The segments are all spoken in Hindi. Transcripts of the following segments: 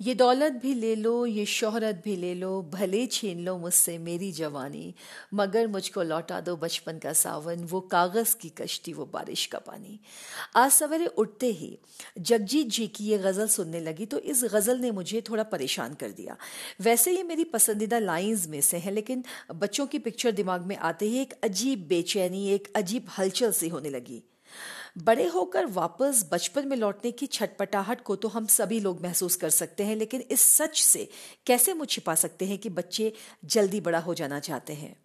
ये दौलत भी ले लो, ये शोहरत भी ले लो, भले छीन लो मुझसे मेरी जवानी। मगर मुझको लौटा दो बचपन का सावन, वो कागज़ की कश्ती, वो बारिश का पानी। आज सवेरे उठते ही जगजीत जी की ये गज़ल सुनने लगी तो इस गज़ल ने मुझे थोड़ा परेशान कर दिया। वैसे ये मेरी पसंदीदा लाइंस में से है, लेकिन बच्चों की पिक्चर दिमाग में आते ही एक अजीब बेचैनी, एक अजीब हलचल सी होने लगी। बड़े होकर वापस बचपन में लौटने की छटपटाहट को तो हम सभी लोग महसूस कर सकते हैं, लेकिन इस सच से कैसे मुझ छिपा सकते हैं कि बच्चे जल्दी बड़ा हो जाना चाहते हैं?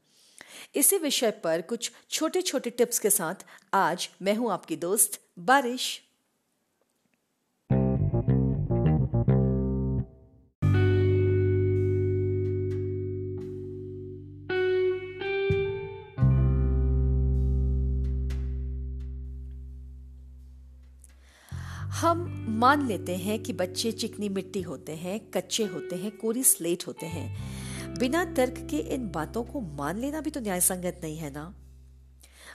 इसी विषय पर कुछ छोटे छोटे टिप्स के साथ आज मैं हूँ आपकी दोस्त बारिश। मान लेते हैं कि बच्चे चिकनी मिट्टी होते हैं, कच्चे होते हैं, कोरी स्लेट होते हैं। बिना तर्क के इन बातों को मान लेना भी तो न्याय संगत नहीं है ना?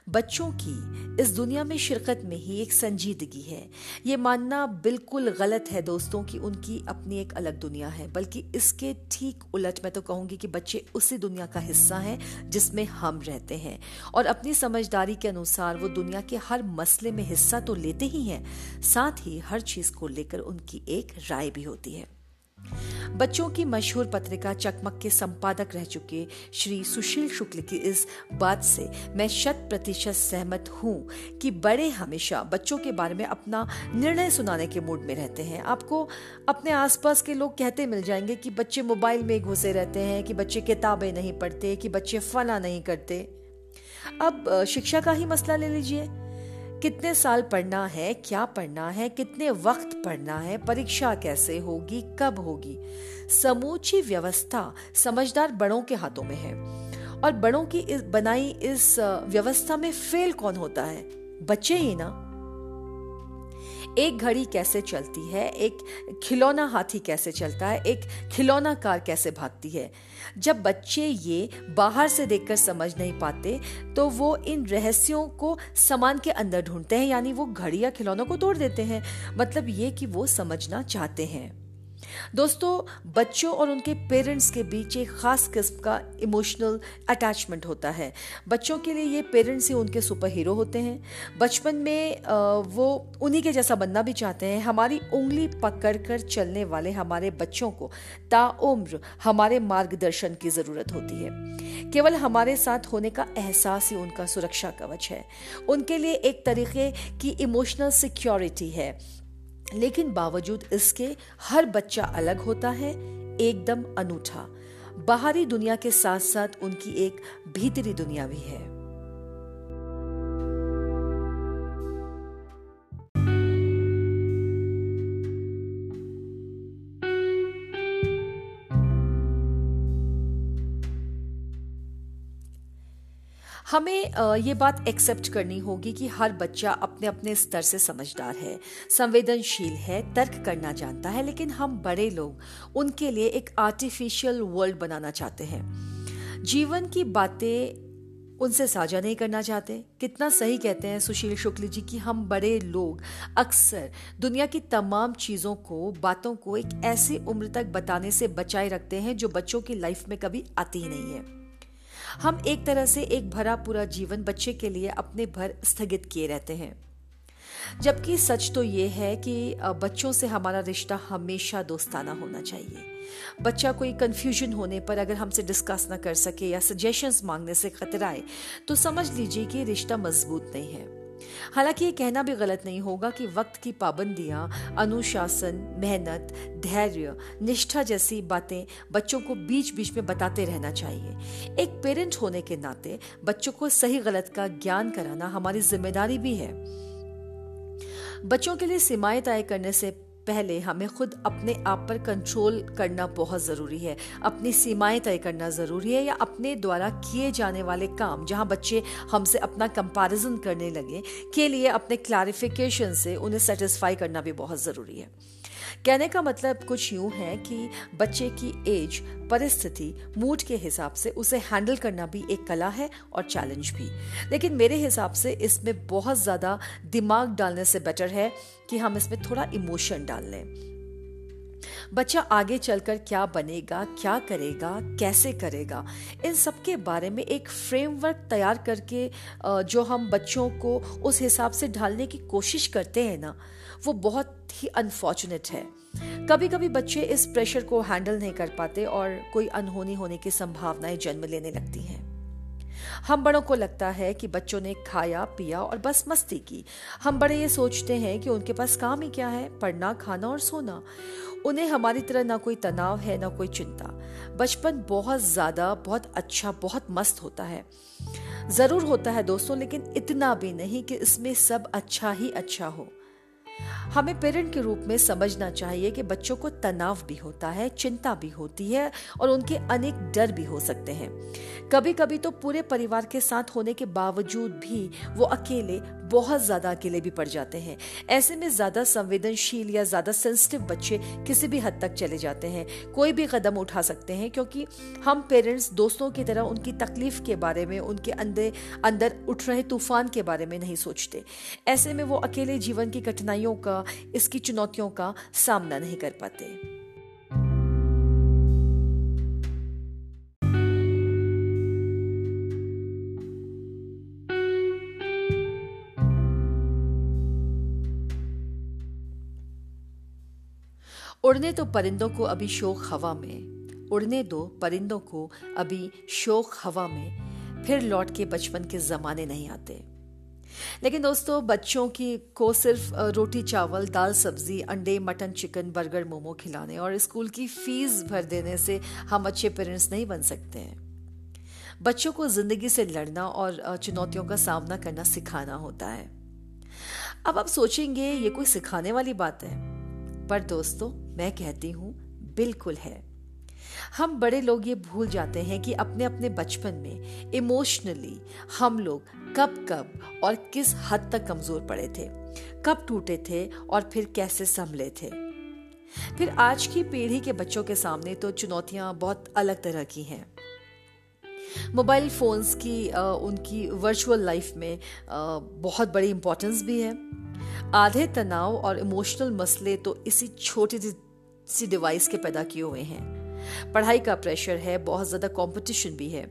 बच्चों की इस दुनिया में शिरकत में ही एक संजीदगी है। ये मानना बिल्कुल गलत है दोस्तों कि उनकी अपनी एक अलग दुनिया है, बल्कि इसके ठीक उलट मैं तो कहूँगी कि बच्चे उसी दुनिया का हिस्सा हैं जिसमें हम रहते हैं। और अपनी समझदारी के अनुसार वो दुनिया के हर मसले में हिस्सा तो लेते ही हैं, साथ ही हर चीज़ को लेकर उनकी एक राय भी होती है। बच्चों की मशहूर पत्रिका चकमक के संपादक रह चुके श्री सुशील शुक्ल की इस बात से मैं शत प्रतिशत सहमत हूँ कि बड़े हमेशा बच्चों के बारे में अपना निर्णय सुनाने के मूड में रहते हैं। आपको अपने आसपास के लोग कहते मिल जाएँगे कि बच्चे मोबाइल में घुसे रहते हैं, कि बच्चे किताबें नहीं पढ़ते, कि बच्चे फला नहीं करते। अब शिक्षा का ही मसला ले लीजिए। कितने साल पढ़ना है, क्या पढ़ना है, कितने वक्त पढ़ना है, परीक्षा कैसे होगी, कब होगी? समूची व्यवस्था समझदार बड़ों के हाथों में है। और बड़ों की इस, बनाई इस व्यवस्था में फेल कौन होता है? बच्चे ही ना। एक घड़ी कैसे चलती है? एक खिलौना हाथी कैसे चलता है? एक खिलौना कार कैसे भागती है? जब बच्चे ये बाहर से देखकर समझ नहीं पाते तो वो इन रहस्यों को सामान के अंदर ढूंढते हैं, यानी वो घड़ी या खिलौनों को तोड़ देते हैं। मतलब ये कि वो समझना चाहते हैं। दोस्तों, बच्चों और उनके पेरेंट्स के बीच एक खास किस्म का इमोशनल अटैचमेंट होता है। बच्चों के लिए ये पेरेंट्स ही उनके सुपर हीरो होते हैं। बचपन में वो उन्हीं के जैसा बनना भी चाहते हैं। हमारी उंगली पकड़ कर चलने वाले हमारे बच्चों को ताउम्र हमारे मार्गदर्शन की ज़रूरत होती है। केवल हमारे साथ होने का एहसास ही उनका सुरक्षा कवच है। उनके लिए एक तरीके की इमोशनल सिक्योरिटी है। लेकिन बावजूद इसके, हर बच्चा अलग होता है, एकदम अनूठा। बाहरी दुनिया के साथ साथ उनकी एक भीतरी दुनिया भी है। हमें ये बात एक्सेप्ट करनी होगी कि हर बच्चा अपने अपने स्तर से समझदार है, संवेदनशील है, तर्क करना जानता है, लेकिन हम बड़े लोग, उनके लिए एक आर्टिफिशियल वर्ल्ड बनाना चाहते हैं। जीवन की बातें उनसे साझा नहीं करना चाहते। कितना सही कहते हैं सुशील शुक्ल जी कि हम बड़े लोग अक्सर दुनिया की तमाम चीज़ों को, बातों को एक ऐसी उम्र तक बताने से बचाए रखते हैं जो बच्चों की लाइफ में कभी आती ही नहीं है। हम एक तरह से एक भरा पूरा जीवन बच्चे के लिए अपने भर स्थगित किए रहते हैं। जबकि सच तो ये है कि बच्चों से हमारा रिश्ता हमेशा दोस्ताना होना चाहिए। बच्चा कोई कंफ्यूजन होने पर अगर हमसे डिस्कस ना कर सके या सजेशंस मांगने से खतराए तो समझ लीजिए कि रिश्ता मज़बूत नहीं है। हालाँकि ये कहना भी गलत नहीं होगा कि वक्त की पाबंदियाँ, अनुशासन, मेहनत, धैर्य, निष्ठा जैसी बातें बच्चों को बीच बीच में बताते रहना चाहिए। एक पेरेंट होने के नाते बच्चों को सही गलत का ज्ञान कराना हमारी ज़िम्मेदारी भी है। बच्चों के लिए सीमाएँ तय करने से पहले हमें खुद अपने आप पर कंट्रोल करना बहुत ज़रूरी है। अपनी सीमाएँ तय करना ज़रूरी है या अपने द्वारा किए जाने वाले काम, जहाँ बच्चे हमसे अपना कंपैरिजन करने लगे, के लिए अपने क्लैरिफिकेशन से उन्हें सेटिस्फाई करना भी बहुत ज़रूरी है। कहने का मतलब कुछ यूँ है कि बच्चे की एज, परिस्थिति, मूड के हिसाब से उसे हैंडल करना भी एक कला है और चैलेंज भी। लेकिन मेरे हिसाब से इसमें बहुत ज़्यादा दिमाग डालने से बेटर है कि हम इसमें थोड़ा इमोशन डाल लें। बच्चा आगे चलकर क्या बनेगा, क्या करेगा, कैसे करेगा? इन सब के बारे में एक फ्रेमवर्क तैयार करके जो हम बच्चों को उस हिसाब से ढालने की कोशिश करते हैं ना, वो बहुत ही अनफॉर्चुनेट है। कभी कभी बच्चे इस प्रेशर को हैंडल नहीं कर पाते और कोई अनहोनी होने की संभावनाएँ जन्म लेने लगती हैं। हम बड़ों को लगता है कि बच्चों ने खाया, पिया और बस मस्ती की। हम बड़े ये सोचते हैं कि उनके पास काम ही क्या है, पढ़ना, खाना और सोना। उन्हें हमारी तरह ना कोई तनाव है, ना कोई चिंता। बचपन बहुत ज़्यादा, बहुत अच्छा बहुत मस्त होता है। ज़रूर होता है दोस्तों, लेकिन इतना भी नहीं कि इसमें सब अच्छा ही अच्छा हो। हमें पेरेंट के रूप में समझना चाहिए कि बच्चों को तनाव भी होता है, चिंता भी होती है और उनके अनेक डर भी हो सकते हैं। कभी कभी तो पूरे परिवार के साथ होने के बावजूद भी वो अकेले, बहुत ज़्यादा अकेले भी पड़ जाते हैं। ऐसे में ज़्यादा संवेदनशील या ज़्यादा सेंसिटिव बच्चे किसी भी हद तक चले जाते हैं। कोई भी कदम उठा सकते हैं क्योंकि हम पेरेंट्स दोस्तों की तरह उनकी तकलीफ़ के बारे में, उनके अंदर अंदर उठ रहे तूफ़ान के बारे में नहीं सोचते। ऐसे में वो अकेले जीवन की कठिनाइयों का इसकी चुनौतियों का सामना नहीं कर पाते। उड़ने तो परिंदों को अभी शोक हवा में, उड़ने दो परिंदों को अभी शोक हवा में, फिर लौट के बचपन के जमाने नहीं आते। लेकिन दोस्तों, बच्चों की को सिर्फ़ रोटी चावल, दाल सब्ज़ी, अंडे, मटन, चिकन, बर्गर, मोमो खिलाने और स्कूल की फ़ीस भर देने से हम अच्छे पेरेंट्स नहीं बन सकते हैं। बच्चों को ज़िंदगी से लड़ना और चुनौतियों का सामना करना सिखाना होता है। अब आप सोचेंगे, ये कोई सिखाने वाली बात है। पर दोस्तों, मैं कहती हूँ, बिल्कुल है। हम बड़े लोग ये भूल जाते हैं कि अपने अपने बचपन में, इमोशनली, हम लोग कब कब और किस हद तक कमज़ोर पड़े थे कब टूटे थे और फिर कैसे संभले थे। फिर आज की पीढ़ी के बच्चों के सामने तो चुनौतियाँ बहुत अलग तरह की हैं। मोबाइल फोन्स की आ, उनकी वर्चुअल लाइफ में आ, बहुत बड़ी इंपॉर्टेंस भी है। आधे तनाव और इमोशनल मसले तो इसी छोटी सी डिवाइस के पैदा किए हुए हैं। पढ़ाई का प्रेशर है बहुत ज़्यादा कंपटीशन भी है।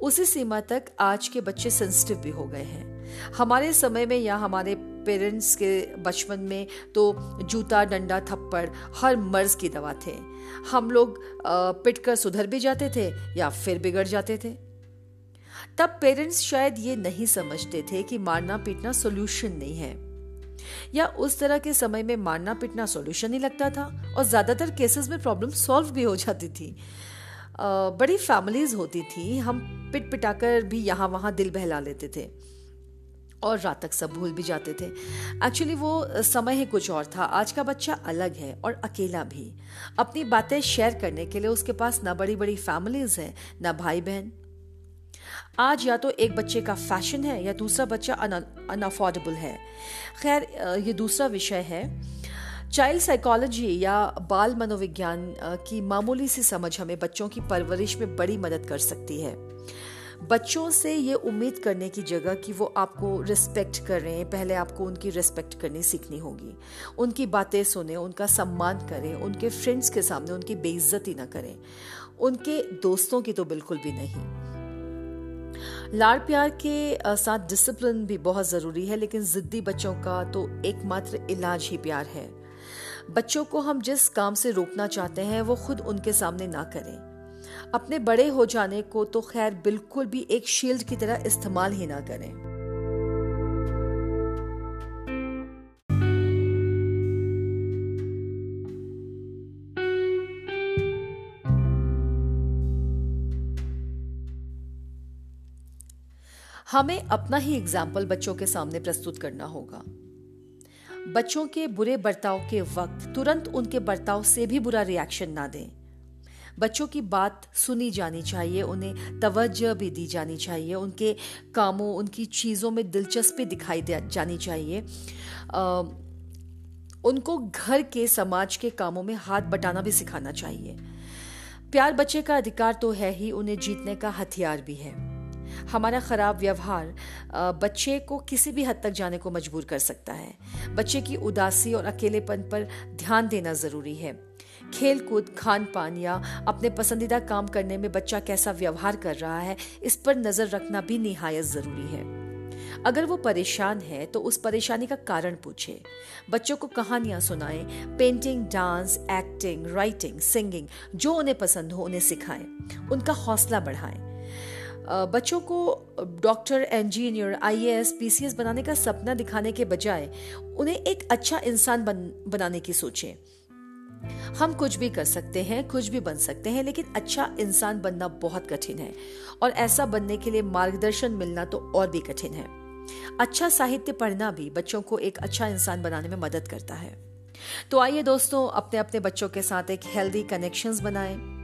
उसी सीमा तक आज के बच्चे सेंसिटिव भी हो गए हैं। हमारे समय में या हमारे पेरेंट्स के बचपन में तो जूता, डंडा, थप्पड़, हर मर्ज की दवा थे। हम लोग पिट कर सुधर भी जाते थे या फिर बिगड़ जाते थे। तब पेरेंट्स शायद ये नहीं समझते थे कि मारना पीटना सोल्यूशन नहीं है। या उस तरह के समय में मारना पीटना सॉल्यूशन ही लगता था और ज़्यादातर केसेस में प्रॉब्लम सॉल्व भी हो जाती थी। बड़ी फैमिलीज़ होती थी। हम पिट पिटाकर भी यहाँ वहाँ दिल बहला लेते थे। और रात तक सब भूल भी जाते थे। एक्चुअली वो समय ही कुछ और था। आज का बच्चा अलग है और अकेला भी। अपनी बातें शेयर करने के लिए उसके पास ना बड़ी बड़ी फैमिलीज़ हैं, ना भाई बहन। आज या तो एक बच्चे का फ़ैशन है या दूसरा बच्चा अनअफोर्डेबल है। खैर ये दूसरा विषय है। चाइल्ड साइकोलॉजी या बाल मनोविज्ञान की मामूली सी समझ हमें बच्चों की परवरिश में बड़ी मदद कर सकती है। बच्चों से ये उम्मीद करने की जगह कि वो आपको रिस्पेक्ट कर रहे हैं, पहले आपको उनकी रिस्पेक्ट करनी सीखनी होगी। उनकी बातें सुने, उनका सम्मान करें, उनके फ्रेंड्स के सामने उनकी बेइज्जती ना करें। उनके दोस्तों की तो बिल्कुल भी नहीं। लाड़ प्यार के साथ डिसिप्लिन भी बहुत ज़रूरी है, लेकिन ज़िद्दी बच्चों का तो एकमात्र इलाज ही प्यार है। बच्चों को हम जिस काम से रोकना चाहते हैं, वो खुद उनके सामने ना करें। अपने बड़े हो जाने को तो खैर बिल्कुल भी एक शील्ड की तरह इस्तेमाल ही ना करें। हमें अपना ही एग्ज़ाम्पल बच्चों के सामने प्रस्तुत करना होगा। बच्चों के बुरे बर्ताव के वक्त तुरंत उनके बर्ताव से भी बुरा रिएक्शन ना दें। बच्चों की बात सुनी जानी चाहिए उन्हें तवज्जो भी दी जानी चाहिए उनके कामों उनकी चीज़ों में दिलचस्पी दिखाई जानी चाहिए। आ, उनको घर के समाज के कामों में हाथ बटाना भी सिखाना चाहिए। प्यार बच्चे का अधिकार तो है ही उन्हें जीतने का हथियार भी है। हमारा खराब व्यवहार बच्चे को किसी भी हद तक जाने को मजबूर कर सकता है। बच्चे की उदासी और अकेलेपन पर ध्यान देना ज़रूरी है। खेल कूद खान पान या अपने पसंदीदा काम करने में बच्चा कैसा व्यवहार कर रहा है, इस पर नज़र रखना भी निहायत ज़रूरी है। अगर वो परेशान है तो उस परेशानी का कारण पूछे। बच्चों को कहानियाँ सुनाएँ painting dance acting writing singing जो उन्हें पसंद हो उन्हें सिखाएँ। उनका हौसला बढ़ाएँ। बच्चों को डॉक्टर इंजीनियर आईएएस पीसीएस बनाने का सपना दिखाने के बजाय उन्हें एक अच्छा इंसान बन, बनाने की सोचें। हम कुछ भी कर सकते हैं कुछ भी बन सकते हैं लेकिन अच्छा इंसान बनना बहुत कठिन है। और ऐसा बनने के लिए मार्गदर्शन मिलना तो और भी कठिन है। अच्छा साहित्य पढ़ना भी बच्चों को एक अच्छा इंसान बनाने में मदद करता है। तो आइए दोस्तों अपने अपने बच्चों के साथ एक हेल्दी कनेक्शंस बनाएँ।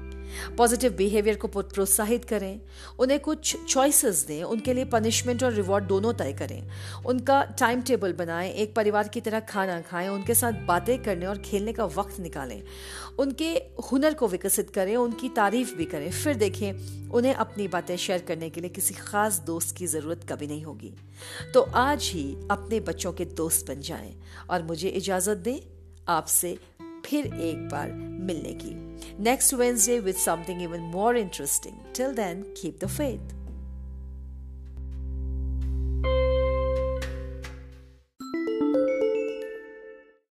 पॉजिटिव बिहेवियर को प्रोत्साहित करें। उन्हें कुछ चॉइसेस दें। उनके लिए पनिशमेंट और रिवॉर्ड दोनों तय करें। उनका टाइम टेबल बनाएँ। एक परिवार की तरह खाना खाएँ। उनके साथ बातें करने और खेलने का वक्त निकालें। उनके हुनर को विकसित करें। उनकी तारीफ़ भी करें। फिर देखें, उन्हें अपनी बातें शेयर करने के लिए किसी खास दोस्त की ज़रूरत कभी नहीं होगी। तो आज ही अपने बच्चों के दोस्त बन जाएँ। और मुझे इजाज़त दें। आपसे फिर एक बार मिलने की। Next Wednesday with something even more interesting till then keep the faith